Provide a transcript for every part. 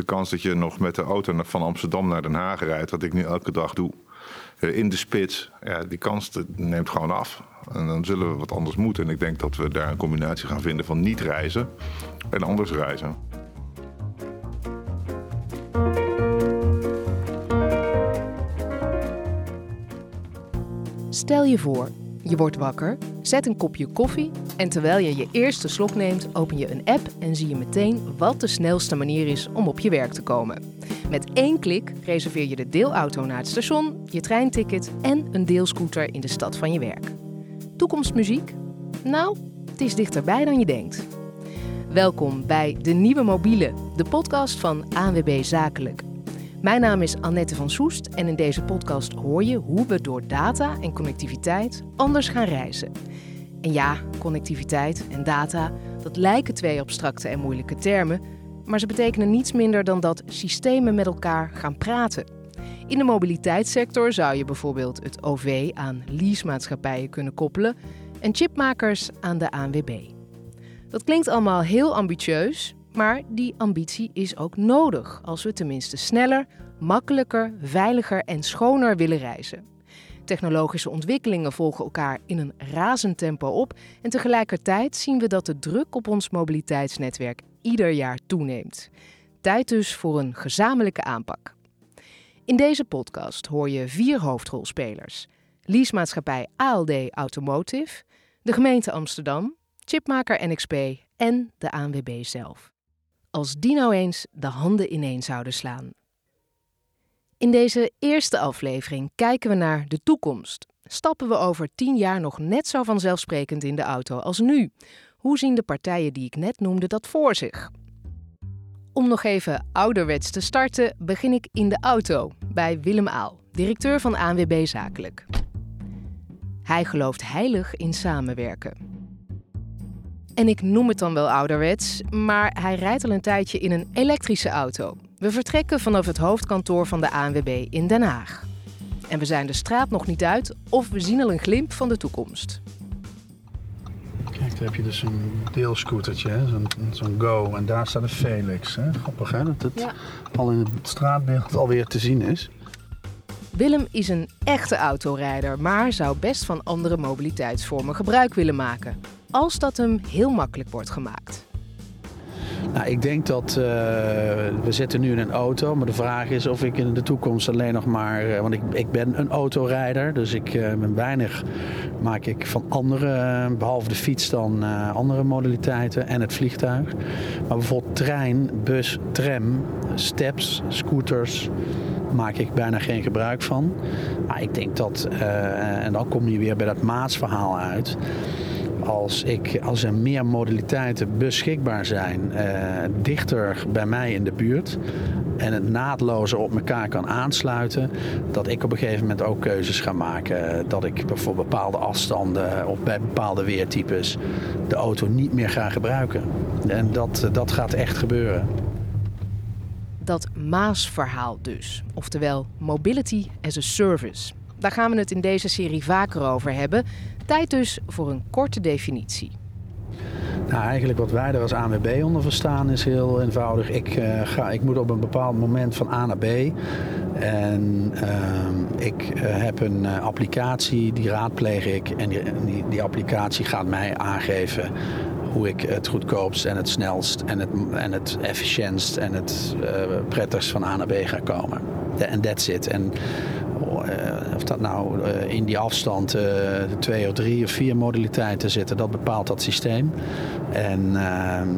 De kans dat je nog met de auto van Amsterdam naar Den Haag rijdt, wat ik nu elke dag doe, eh, in de spits, ja, die kans neemt gewoon af. En dan zullen we wat anders moeten. En ik denk dat we daar een combinatie gaan vinden van niet reizen en anders reizen. Stel je voor, je wordt wakker, zet een kopje koffie en terwijl je je eerste slok neemt, open je een app en zie je meteen wat de snelste manier is om op je werk te komen. Met één klik reserveer je de deelauto naar het station, je treinticket en een deelscooter in de stad van je werk. Toekomstmuziek? Nou, het is dichterbij dan je denkt. Welkom bij De Nieuwe Mobiele, de podcast van ANWB Zakelijk. Mijn naam is Annette van Soest en in deze podcast hoor je hoe we door data en connectiviteit anders gaan reizen. En ja, connectiviteit en data, dat lijken twee abstracte en moeilijke termen, maar ze betekenen niets minder dan dat systemen met elkaar gaan praten. In de mobiliteitssector zou je bijvoorbeeld het OV aan leasemaatschappijen kunnen koppelen en chipmakers aan de ANWB. Dat klinkt allemaal heel ambitieus, maar die ambitie is ook nodig als we tenminste sneller, makkelijker, veiliger en schoner willen reizen. Technologische ontwikkelingen volgen elkaar in een razend tempo op en tegelijkertijd zien we dat de druk op ons mobiliteitsnetwerk ieder jaar toeneemt. Tijd dus voor een gezamenlijke aanpak. In deze podcast hoor je vier hoofdrolspelers: leasemaatschappij ALD Automotive, de gemeente Amsterdam, chipmaker NXP en de ANWB zelf. Als die nou eens de handen ineen zouden slaan. In deze eerste aflevering kijken we naar de toekomst. Stappen we over tien jaar nog net zo vanzelfsprekend in de auto als nu? Hoe zien de partijen die ik net noemde dat voor zich? Om nog even ouderwets te starten, begin ik in de auto bij Willem Aal, directeur van ANWB Zakelijk. Hij gelooft heilig in samenwerken. En ik noem het dan wel ouderwets, maar hij rijdt al een tijdje in een elektrische auto. We vertrekken vanaf het hoofdkantoor van de ANWB in Den Haag. En we zijn de straat nog niet uit of we zien al een glimp van de toekomst. Kijk, daar heb je dus een deelscootertje, zo'n zo Go. En daar staat een Felix. Hè? Grappig hè, dat het al in het straatbeeld alweer te zien is. Willem is een echte autorijder, maar zou best van andere mobiliteitsvormen gebruik willen maken als dat hem heel makkelijk wordt gemaakt? Nou, ik denk dat uh, we zitten nu in een auto, maar de vraag is of ik in de toekomst alleen nog maar, uh, want ik, ik ben een autorijder, dus ik uh, ben weinig maak ik van andere, behalve de fiets dan andere modaliteiten en het vliegtuig. Maar bijvoorbeeld trein, bus, tram, steps, scooters maak ik bijna geen gebruik van. Maar ik denk dat, en dan kom je weer bij dat Maasverhaal uit als, ik, als er meer modaliteiten beschikbaar zijn, eh, dichter bij mij in de buurt en het naadlozer op elkaar kan aansluiten, dat ik op een gegeven moment ook keuzes ga maken. Dat ik voor bepaalde afstanden of bij bepaalde weertypes de auto niet meer ga gebruiken. En dat, dat gaat echt gebeuren. Dat Maas-verhaal dus, oftewel Mobility as a Service. Daar gaan we het in deze serie vaker over hebben. Tijd dus voor een korte definitie. Nou, eigenlijk wat wij er als ANWB onder verstaan is heel eenvoudig. Ik, uh, ga, ik moet op een bepaald moment van A naar B. En uh, ik uh, heb een uh, applicatie, die raadpleeg ik. En die, die, applicatie gaat mij aangeven hoe ik het goedkoopst en het snelst en het, en het efficiëntst en het prettigst van A naar B ga komen. En that's it. En eh, of dat nou eh, in die afstand eh, twee of drie of vier modaliteiten zitten, dat bepaalt dat systeem. En ehm,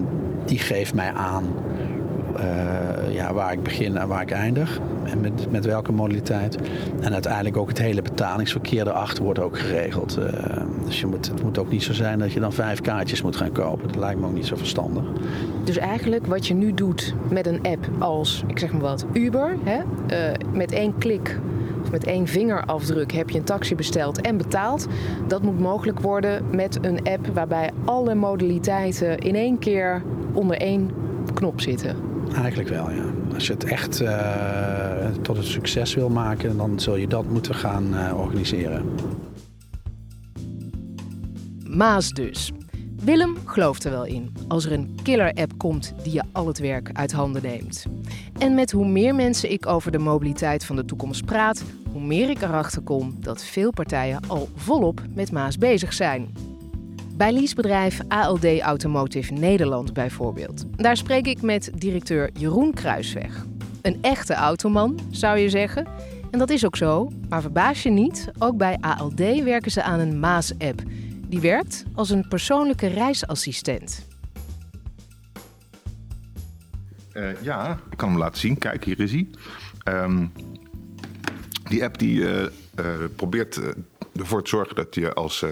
die geeft mij aan ja, waar ik begin en waar ik eindig. En met, met welke modaliteit. En uiteindelijk ook het hele betalingsverkeer erachter wordt ook geregeld. dus je moet, het moet ook niet zo zijn dat je dan vijf kaartjes moet gaan kopen. Dat lijkt me ook niet zo verstandig. Dus eigenlijk wat je nu doet met een app als, ik zeg maar wat, Uber. Hè? met één klik met één vingerafdruk heb je een taxi besteld en betaald. Dat moet mogelijk worden met een app waarbij alle modaliteiten in één keer onder één knop zitten. Eigenlijk wel, ja. Als je het echt uh, tot een succes wil maken, dan zul je dat moeten gaan uh, organiseren. Maas dus. Willem gelooft er wel in als er een killer-app komt die je al het werk uit handen neemt. En met hoe meer mensen ik over de mobiliteit van de toekomst praat, hoe meer ik erachter kom dat veel partijen al volop met Maas bezig zijn. Bij leasebedrijf ALD Automotive Nederland bijvoorbeeld. Daar spreek ik met directeur Jeroen Kruisweg. Een echte automan, zou je zeggen. En dat is ook zo, maar verbaas je niet, ook bij ALD werken ze aan een Maas-app. Die werkt als een persoonlijke reisassistent. Uh, ja, ik kan hem laten zien. Kijk, hier is hij. Um, die app die uh, uh, probeert ervoor te zorgen dat je als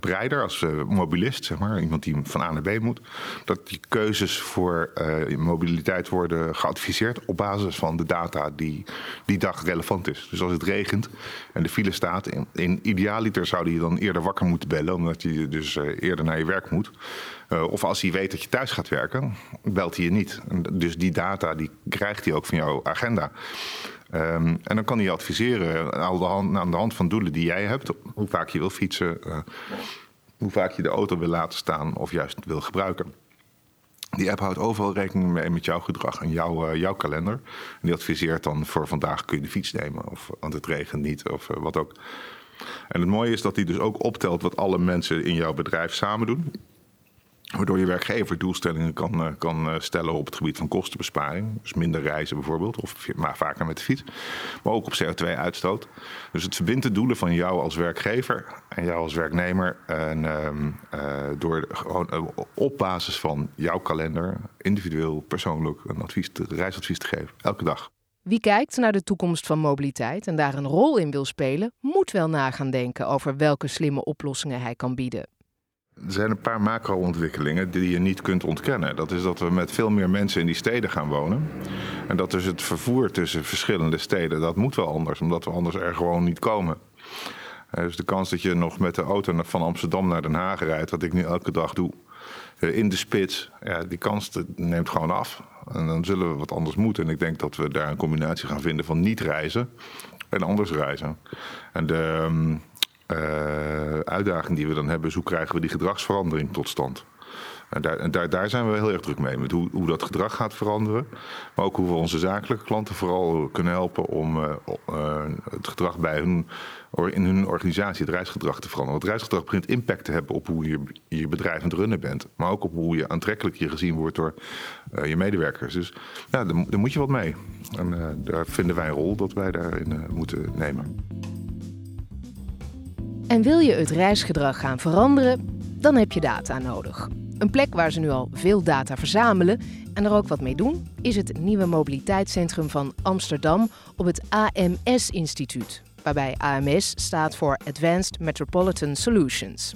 breider, als uh, mobilist, zeg maar, iemand die van A naar B moet, dat die keuzes voor uh, mobiliteit worden geadviseerd op basis van de data die die dag relevant is. Dus als het regent en de file staat, in, in idealiter zou je dan eerder wakker moeten bellen, omdat je dus eerder naar je werk moet. of als hij weet dat je thuis gaat werken, belt hij je niet. Dus die data die krijgt hij ook van jouw agenda. Um, en dan kan hij adviseren aan de, hand, aan de hand van doelen die jij hebt, hoe vaak je wil fietsen, uh, hoe vaak je de auto wil laten staan of juist wil gebruiken. Die app houdt overal rekening mee met jouw gedrag en jouw, uh, jouw kalender. En die adviseert dan voor vandaag kun je de fiets nemen, of want het regent niet, of wat ook. En het mooie is dat hij dus ook optelt wat alle mensen in jouw bedrijf samen doen. Waardoor je werkgever doelstellingen kan, uh, kan uh, stellen op het gebied van kostenbesparing. Dus minder reizen bijvoorbeeld, of maar vaker met de fiets. Maar ook op CO2-uitstoot. Dus het verbindt de doelen van jou als werkgever en jou als werknemer. En uh, door gewoon op basis van jouw kalender, individueel, persoonlijk, een advies reisadvies te geven. Elke dag. Wie kijkt naar de toekomst van mobiliteit en daar een rol in wil spelen, moet wel na gaan denken over welke slimme oplossingen hij kan bieden. Er zijn een paar macro-ontwikkelingen die je niet kunt ontkennen. Dat is dat we met veel meer mensen in die steden gaan wonen. En dat dus het vervoer tussen verschillende steden, dat moet wel anders, omdat we anders er gewoon niet komen. Dus de kans dat je nog met de auto van Amsterdam naar Den Haag rijdt, wat ik nu elke dag doe, eh, in de spits, ja, die kans neemt gewoon af. En dan zullen we wat anders moeten. En ik denk dat we daar een combinatie gaan vinden van niet reizen en anders reizen. En de, ehm, uitdaging die we dan hebben is hoe krijgen we die gedragsverandering tot stand. En daar, daar, daar zijn we heel erg druk mee. Met hoe, hoe dat gedrag gaat veranderen. Maar ook hoe we onze zakelijke klanten vooral kunnen helpen om uh, uh, het gedrag bij hun, in hun organisatie, het reisgedrag te veranderen. Want het reisgedrag begint impact te hebben op hoe je je bedrijf aan het runnen bent. Maar ook op hoe je aantrekkelijk je gezien wordt door je medewerkers. Dus ja, daar, daar, moet je wat mee. En daar vinden wij een rol dat wij daarin moeten nemen. En wil je het reisgedrag gaan veranderen, dan heb je data nodig. Een plek waar ze nu al veel data verzamelen en er ook wat mee doen, is het nieuwe mobiliteitscentrum van Amsterdam op het AMS-instituut, waarbij AMS staat voor Advanced Metropolitan Solutions.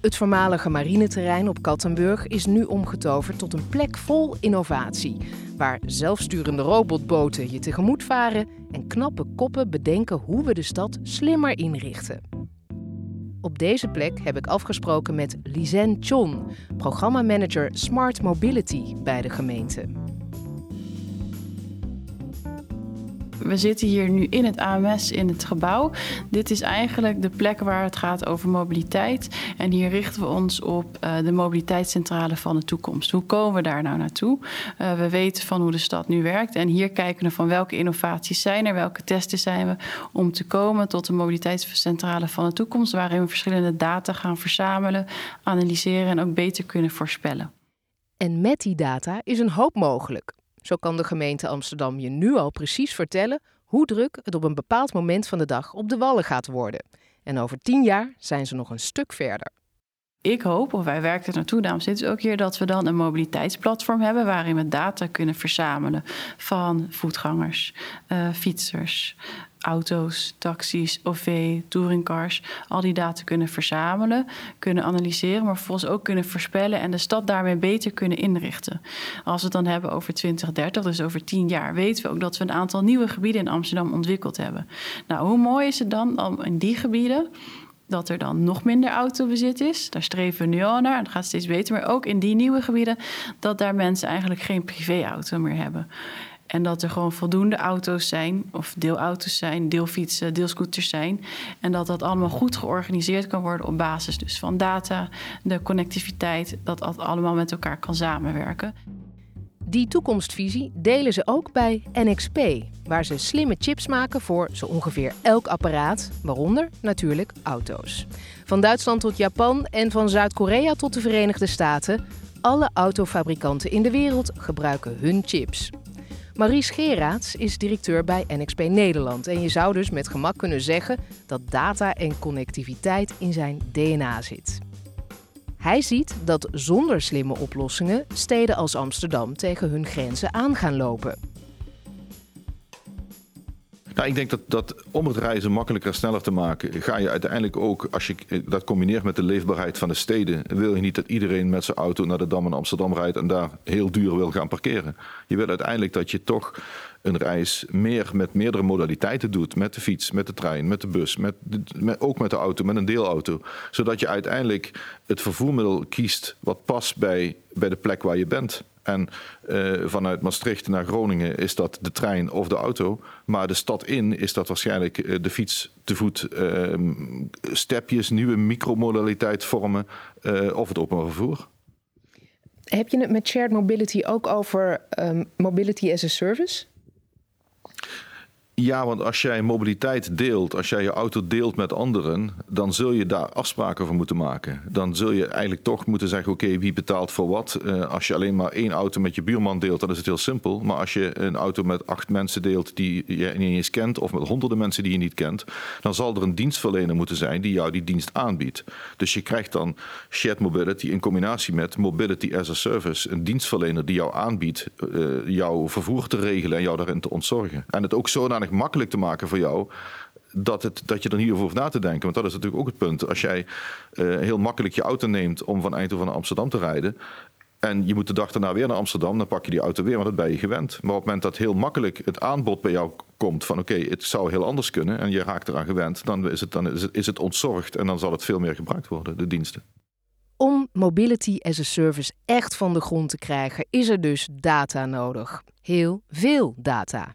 Het voormalige marineterrein op Kattenburg is nu omgetoverd tot een plek vol innovatie, waar zelfsturende robotboten je tegemoet varen en knappe koppen bedenken hoe we de stad slimmer inrichten. Op deze plek heb ik afgesproken met Lizen Chon, programmamanager Smart Mobility bij de gemeente. We zitten hier nu in het AMS in het gebouw. Dit is eigenlijk de plek waar het gaat over mobiliteit. En hier richten we ons op uh, de mobiliteitscentrale van de toekomst. Hoe komen we daar nou naartoe? Uh, we weten van hoe de stad nu werkt. En hier kijken we van welke innovaties zijn er, welke testen zijn we om te komen tot de mobiliteitscentrale van de toekomst. Waarin we verschillende data gaan verzamelen, analyseren en ook beter kunnen voorspellen. En met die data is een hoop mogelijk. Zo kan de gemeente Amsterdam je nu al precies vertellen hoe druk het op een bepaald moment van de dag op de wallen gaat worden. En over tien jaar zijn ze nog een stuk verder. Ik hoop, of wij werken er naartoe, daarom zitten ze ook hier, dat we dan een mobiliteitsplatform hebben waarin we data kunnen verzamelen van voetgangers, uh, fietsers, auto's, taxis, OV, touringcars, al die data kunnen verzamelen, kunnen analyseren, maar vervolgens ook kunnen voorspellen en de stad daarmee beter kunnen inrichten. Als we het dan hebben over 2030, dus over 10 jaar, weten we ook dat we een aantal nieuwe gebieden in Amsterdam ontwikkeld hebben. Nou, hoe mooi is het dan om in die gebieden dat er dan nog minder autobezit is. Daar streven we nu al naar en dat gaat steeds beter. Maar ook in die nieuwe gebieden dat daar mensen eigenlijk geen privéauto meer hebben. En dat er gewoon voldoende auto's zijn, of deelauto's zijn, deelfietsen, deelscooters zijn. En dat dat allemaal goed georganiseerd kan worden op basis dus van data, de connectiviteit, dat dat allemaal met elkaar kan samenwerken. Die toekomstvisie delen ze ook bij NXP, waar ze slimme chips maken voor zo ongeveer elk apparaat, waaronder natuurlijk auto's. Van Duitsland tot Japan en van Zuid-Korea tot de Verenigde Staten, alle autofabrikanten in de wereld gebruiken hun chips. Maries Geraerts is directeur bij NXP Nederland en je zou dus met gemak kunnen zeggen dat data en connectiviteit in zijn DNA zit. Hij ziet dat zonder slimme oplossingen steden als Amsterdam tegen hun grenzen aan gaan lopen. Nou, ik denk dat, dat om het reizen makkelijker en sneller te maken, ga je uiteindelijk ook, als je dat combineert met de leefbaarheid van de steden, wil je niet dat iedereen met zijn auto naar de Dam in Amsterdam rijdt en daar heel duur wil gaan parkeren. Je wil uiteindelijk dat je toch een reis meer met meerdere modaliteiten doet. Met de fiets, met de trein, met de bus, met, met, ook met de auto, met een deelauto. Zodat je uiteindelijk het vervoermiddel kiest wat past bij, bij de plek waar je bent. En uh, vanuit Maastricht naar Groningen is dat de trein of de auto. Maar de stad in is dat waarschijnlijk uh, de fiets, te voet, uh, stepjes, nieuwe micromodaliteit vormen uh, of het openbaar vervoer. Heb je het met shared mobility ook over um, mobility as a service? Ja, want als jij mobiliteit deelt, als jij je auto deelt met anderen, dan zul je daar afspraken voor moeten maken. Dan zul je eigenlijk toch moeten zeggen: oké, wie betaalt voor wat? Uh, als je alleen maar één auto met je buurman deelt, dan is het heel simpel. Maar als je een auto met acht mensen deelt die je niet eens kent, of met honderden mensen die je niet kent, dan zal er een dienstverlener moeten zijn die jou die dienst aanbiedt. Dus je krijgt dan shared mobility in combinatie met mobility as a service, een dienstverlener die jou aanbiedt uh, jouw vervoer te regelen en jou daarin te ontzorgen. En het ook zodanig makkelijk te maken voor jou. Dat, het, dat je er niet over hoeft na te denken. Want dat is natuurlijk ook het punt. Als jij uh, heel makkelijk je auto neemt om van Eindhoven naar Amsterdam te rijden. En je moet de dag daarna weer naar Amsterdam, dan pak je die auto weer, want dat ben je gewend. Maar op het moment dat heel makkelijk het aanbod bij jou komt van oké, het zou heel anders kunnen en je raakt eraan gewend, dan is het, dan is het ontzorgd en dan zal het veel meer gebruikt worden, de diensten. Om mobility as a service echt van de grond te krijgen, is er dus data nodig. Heel veel data.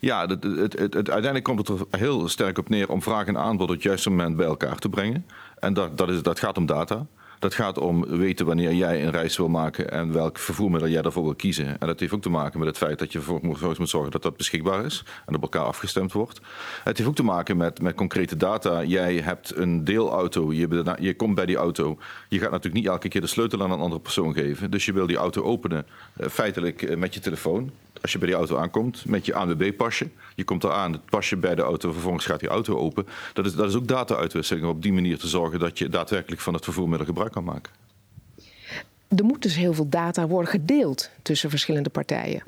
Ja, het, het, het, uiteindelijk komt het er heel sterk op neer om vraag en aanbod op het juiste moment bij elkaar te brengen. En dat, dat, is, dat gaat om data. Dat gaat om weten wanneer jij een reis wil maken en welk vervoermiddel jij daarvoor wil kiezen. En dat heeft ook te maken met het feit dat je ervoor moet zorgen dat dat beschikbaar is en op elkaar afgestemd wordt. Het heeft ook te maken met, met concrete data. Jij hebt een deelauto, je, je komt bij die auto. Je gaat natuurlijk niet elke keer de sleutel aan een andere persoon geven. Dus je wil die auto openen, feitelijk met je telefoon als je bij die auto aankomt met je ANWB-pasje. Je komt er aan, het pasje bij de auto, vervolgens gaat die auto open. Dat is, dat is ook data-uitwisseling om op die manier te zorgen dat je daadwerkelijk van het vervoermiddel gebruik kan maken. Er moet dus heel veel data worden gedeeld tussen verschillende partijen.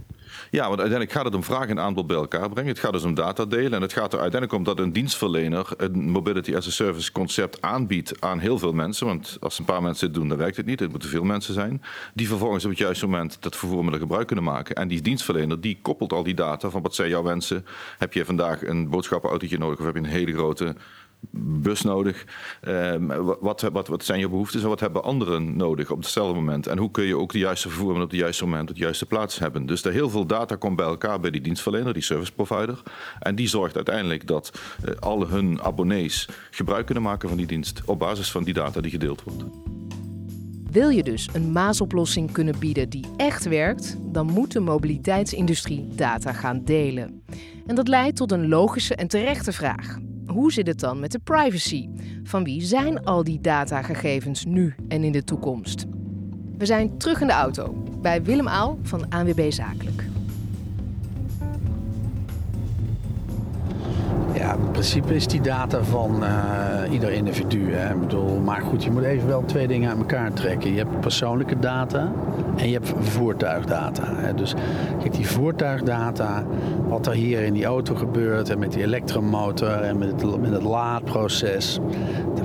Ja, want uiteindelijk gaat het om vraag en aanbod bij elkaar brengen. Het gaat dus om data delen. En het gaat er uiteindelijk om dat een dienstverlener een mobility as a service concept aanbiedt aan heel veel mensen. Want als een paar mensen het doen, dan werkt het niet. Het moeten veel mensen zijn. Die vervolgens op het juiste moment dat vervoermiddel gebruik kunnen maken. En die dienstverlener die koppelt al die data van wat zijn jouw wensen. Heb je vandaag een boodschappenautootje nodig of heb je een hele grote bus nodig? Um, wat, wat, wat zijn je behoeftes en wat hebben anderen nodig op hetzelfde moment? En hoe kun je ook de juiste vervoer op de juiste moment op de juiste plaats hebben? Dus er heel veel data komt bij elkaar bij die dienstverlener, die service provider. En die zorgt uiteindelijk dat uh, al hun abonnees gebruik kunnen maken van die dienst op basis van die data die gedeeld wordt. Wil je dus een maasoplossing kunnen bieden die echt werkt, dan moet de mobiliteitsindustrie data gaan delen. En dat leidt tot een logische en terechte vraag. Hoe zit het dan met de privacy? Van wie zijn al die datagegevens nu en in de toekomst? We zijn terug in de auto bij Willem Aal van ANWB Zakelijk. Ja, in principe is die data van uh, ieder individu. Hè. Ik bedoel, maar goed, je moet even wel twee dingen uit elkaar trekken. Je hebt persoonlijke data en je hebt voertuigdata. Hè. Dus kijk, die voertuigdata, wat er hier in die auto gebeurt en met die elektromotor en met het, het laadproces.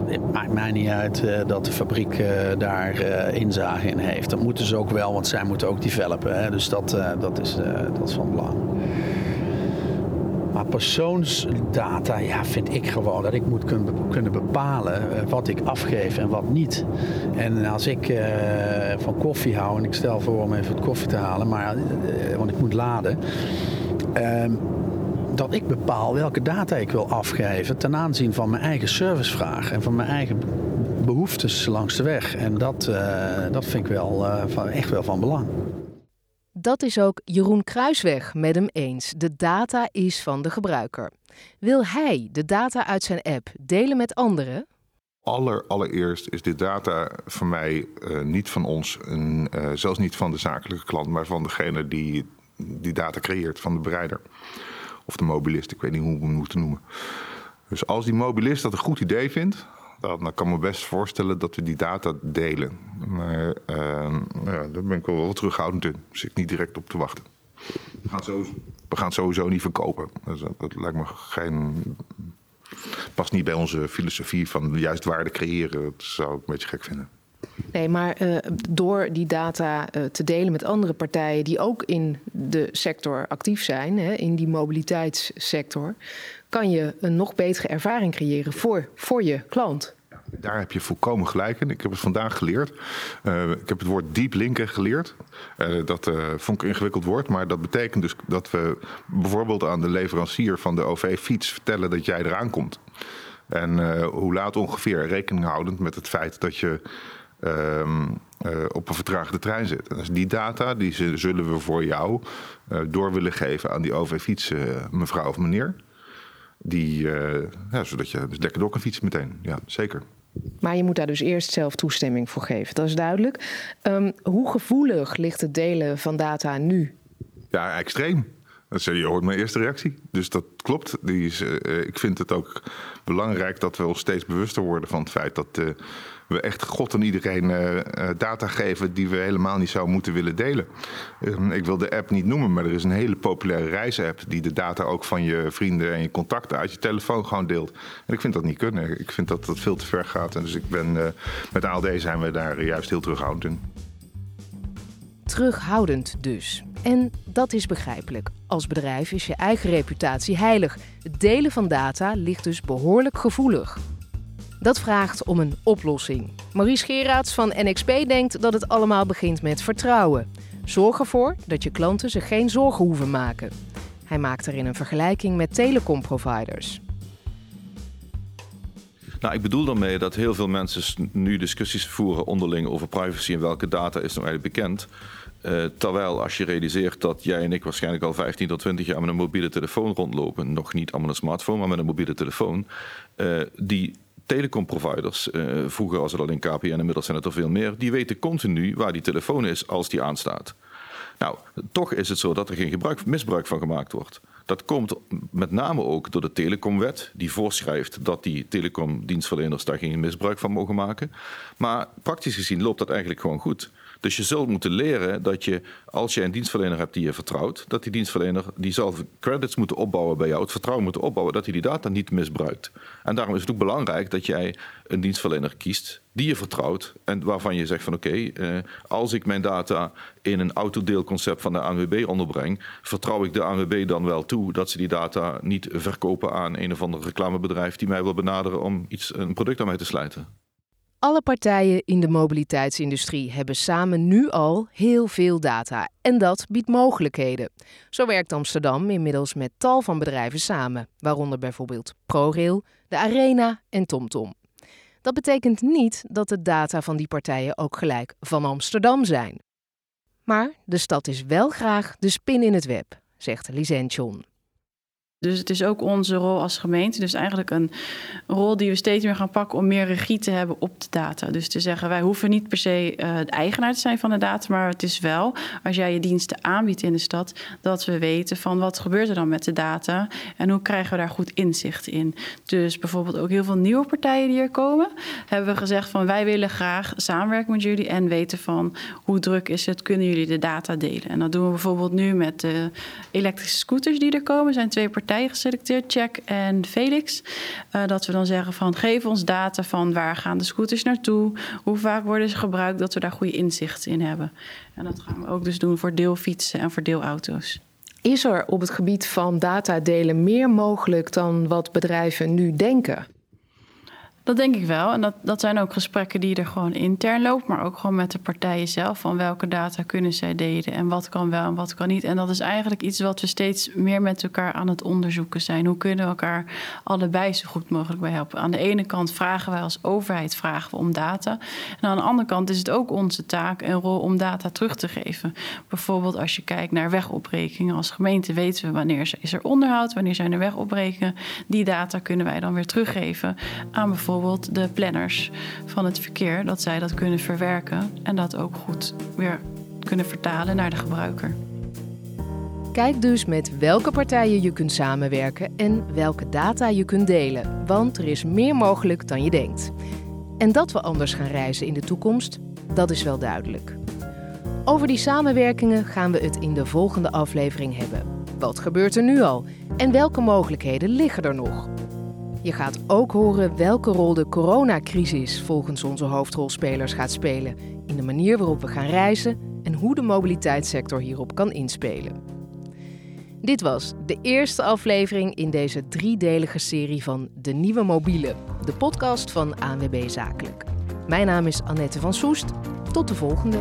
Het maakt mij niet uit uh, dat de fabriek uh, daar inzage in heeft. Dat moeten ze ook wel, want zij moeten ook developen. Hè. Dus dat, dat, is, dat is van belang. Persoonsdata, ja, vind ik gewoon dat ik moet kunnen bepalen eh, wat ik afgeef en wat niet. En als ik uh, van koffie hou, en ik stel voor om even koffie te halen, maar, uh, want ik moet laden. Uh, dat ik bepaal welke data ik wil afgeven ten aanzien van mijn eigen servicevraag en van mijn eigen behoeftes langs de weg. En dat, dat vind ik wel, echt wel van belang. Dat is ook Jeroen Kruisweg met hem eens. De data is van de gebruiker. Wil hij de data uit zijn app delen met anderen? Aller, allereerst is dit data voor mij uh, niet van ons, en, zelfs niet van de zakelijke klant, maar van degene die die data creëert, van de bereider. Of de mobilist, ik weet niet hoe we hem moeten noemen. Dus als die mobilist dat een goed idee vindt, dan kan ik me best voorstellen dat we die data delen. Maar uh, ja, daar ben ik wel wat terughoudend in. Daar zit ik niet direct op te wachten. We gaan, sowieso, we gaan het sowieso niet verkopen. Dus dat, dat lijkt me geen. past niet bij onze filosofie van juist waarde creëren. Dat zou ik een beetje gek vinden. Nee, maar uh, door die data uh, te delen met andere partijen die ook in de sector actief zijn, hè, in die mobiliteitssector, kan je een nog betere ervaring creëren voor, voor je klant. Daar heb je volkomen gelijk in. Ik heb het vandaag geleerd. Uh, ik heb het woord deep linken geleerd. Dat vond ik ingewikkeld woord. Maar dat betekent dus dat we bijvoorbeeld aan de leverancier van de OV-fiets vertellen dat jij eraan komt. En hoe laat ongeveer rekening houdend met het feit dat je uh, uh, op een vertraagde trein zit. En dus die data die zullen we voor jou uh, door willen geven aan die OV-fiets, mevrouw of meneer. Die, ja, zodat je dus lekker door kan fietsen meteen. Ja, zeker. Maar je moet daar dus eerst zelf toestemming voor geven, dat is duidelijk. Um, hoe gevoelig ligt het delen van data nu? Ja, extreem. Je hoort mijn eerste reactie. Dus dat klopt. Die is, uh, ik vind het ook belangrijk dat we ons steeds bewuster worden van het feit dat uh, we echt God en iedereen uh, data geven die we helemaal niet zouden moeten willen delen. Ehm, ik wil de app niet noemen, maar er is een hele populaire reisapp die de data ook van je vrienden en je contacten uit je telefoon gewoon deelt. En ik vind dat niet kunnen. Ik vind dat dat veel te ver gaat. En dus ik ben met ALD zijn we daar juist heel terughoudend in. Terughoudend dus. En dat is begrijpelijk. Als bedrijf is je eigen reputatie heilig. Het delen van data ligt dus behoorlijk gevoelig. Dat vraagt om een oplossing. Maurice Geraerts van NXP denkt dat het allemaal begint met vertrouwen. Zorg ervoor dat je klanten zich geen zorgen hoeven maken. Hij maakt erin een vergelijking met telecomproviders. Nou, ik bedoel daarmee dat heel veel mensen nu discussies voeren onderling over privacy en welke data is nou eigenlijk bekend. Uh, terwijl als je realiseert dat jij en ik waarschijnlijk al 15 tot 20 jaar met een mobiele telefoon rondlopen, nog niet allemaal een smartphone, maar met een mobiele telefoon, uh, die telecomproviders, uh, vroeger was het al in KPN, inmiddels zijn het er veel meer, die weten continu waar die telefoon is als die aanstaat. Nou, toch is het zo dat er geen gebruik, misbruik van gemaakt wordt. Dat komt met name ook door de telecomwet, die voorschrijft dat die telecomdienstverleners daar geen misbruik van mogen maken. Maar praktisch gezien loopt dat eigenlijk gewoon goed. Dus je zult moeten leren dat je, als je een dienstverlener hebt die je vertrouwt, dat die dienstverlener die zal credits moeten opbouwen bij jou, het vertrouwen moeten opbouwen dat hij die data niet misbruikt. En daarom is het ook belangrijk dat jij een dienstverlener kiest die je vertrouwt en waarvan je zegt van oké, uh, als ik mijn data in een autodeelconcept van de ANWB onderbreng, vertrouw ik de ANWB dan wel toe dat ze die data niet verkopen aan een of ander reclamebedrijf die mij wil benaderen om iets, een product aan mij te sluiten. Alle partijen in de mobiliteitsindustrie hebben samen nu al heel veel data en dat biedt mogelijkheden. Zo werkt Amsterdam inmiddels met tal van bedrijven samen, waaronder bijvoorbeeld ProRail, de Arena en TomTom. Dat betekent niet dat de data van die partijen ook gelijk van Amsterdam zijn. Maar de stad is wel graag de spin in het web, zegt Lisention. Dus het is ook onze rol als gemeente. Dus eigenlijk een rol die we steeds meer gaan pakken om meer regie te hebben op de data. Dus te zeggen, wij hoeven niet per se uh, de eigenaar te zijn van de data. Maar het is wel, als jij je diensten aanbiedt in de stad, dat we weten van wat gebeurt er dan met de data. En hoe krijgen we daar goed inzicht in. Dus bijvoorbeeld ook heel veel nieuwe partijen die er komen. Hebben we gezegd van wij willen graag samenwerken met jullie. En weten van hoe druk is het, kunnen jullie de data delen. En dat doen we bijvoorbeeld nu met de elektrische scooters die er komen. Zijn twee partijen geselecteerd, Check en Felix. Uh, dat we dan zeggen van geef ons data van waar gaan de scooters naartoe, hoe vaak worden ze gebruikt, dat we daar goede inzicht in hebben. En dat gaan we ook dus doen voor deelfietsen en voor deelauto's. Is er op het gebied van datadelen meer mogelijk dan wat bedrijven nu denken? Dat denk ik wel. En dat, dat zijn ook gesprekken die er gewoon intern lopen, maar ook gewoon met de partijen zelf. Van welke data kunnen zij delen en wat kan wel en wat kan niet. En dat is eigenlijk iets wat we steeds meer met elkaar aan het onderzoeken zijn. Hoe kunnen we elkaar allebei zo goed mogelijk bij helpen? Aan de ene kant vragen wij als overheid vragen we om data. En aan de andere kant is het ook onze taak en rol om data terug te geven. Bijvoorbeeld als je kijkt naar wegopbrekingen. Als gemeente weten we wanneer is er onderhoud, wanneer zijn er wegopbrekingen. Die data kunnen wij dan weer teruggeven aan bijvoorbeeld bijvoorbeeld de planners van het verkeer, dat zij dat kunnen verwerken en dat ook goed weer kunnen vertalen naar de gebruiker. Kijk dus met welke partijen je kunt samenwerken en welke data je kunt delen, want er is meer mogelijk dan je denkt. En dat we anders gaan reizen in de toekomst, dat is wel duidelijk. Over die samenwerkingen gaan we het in de volgende aflevering hebben. Wat gebeurt er nu al en welke mogelijkheden liggen er nog? Je gaat ook horen welke rol de coronacrisis volgens onze hoofdrolspelers gaat spelen in de manier waarop we gaan reizen en hoe de mobiliteitssector hierop kan inspelen. Dit was de eerste aflevering in deze driedelige serie van De Nieuwe Mobiele, de podcast van ANWB Zakelijk. Mijn naam is Annette van Soest. Tot de volgende.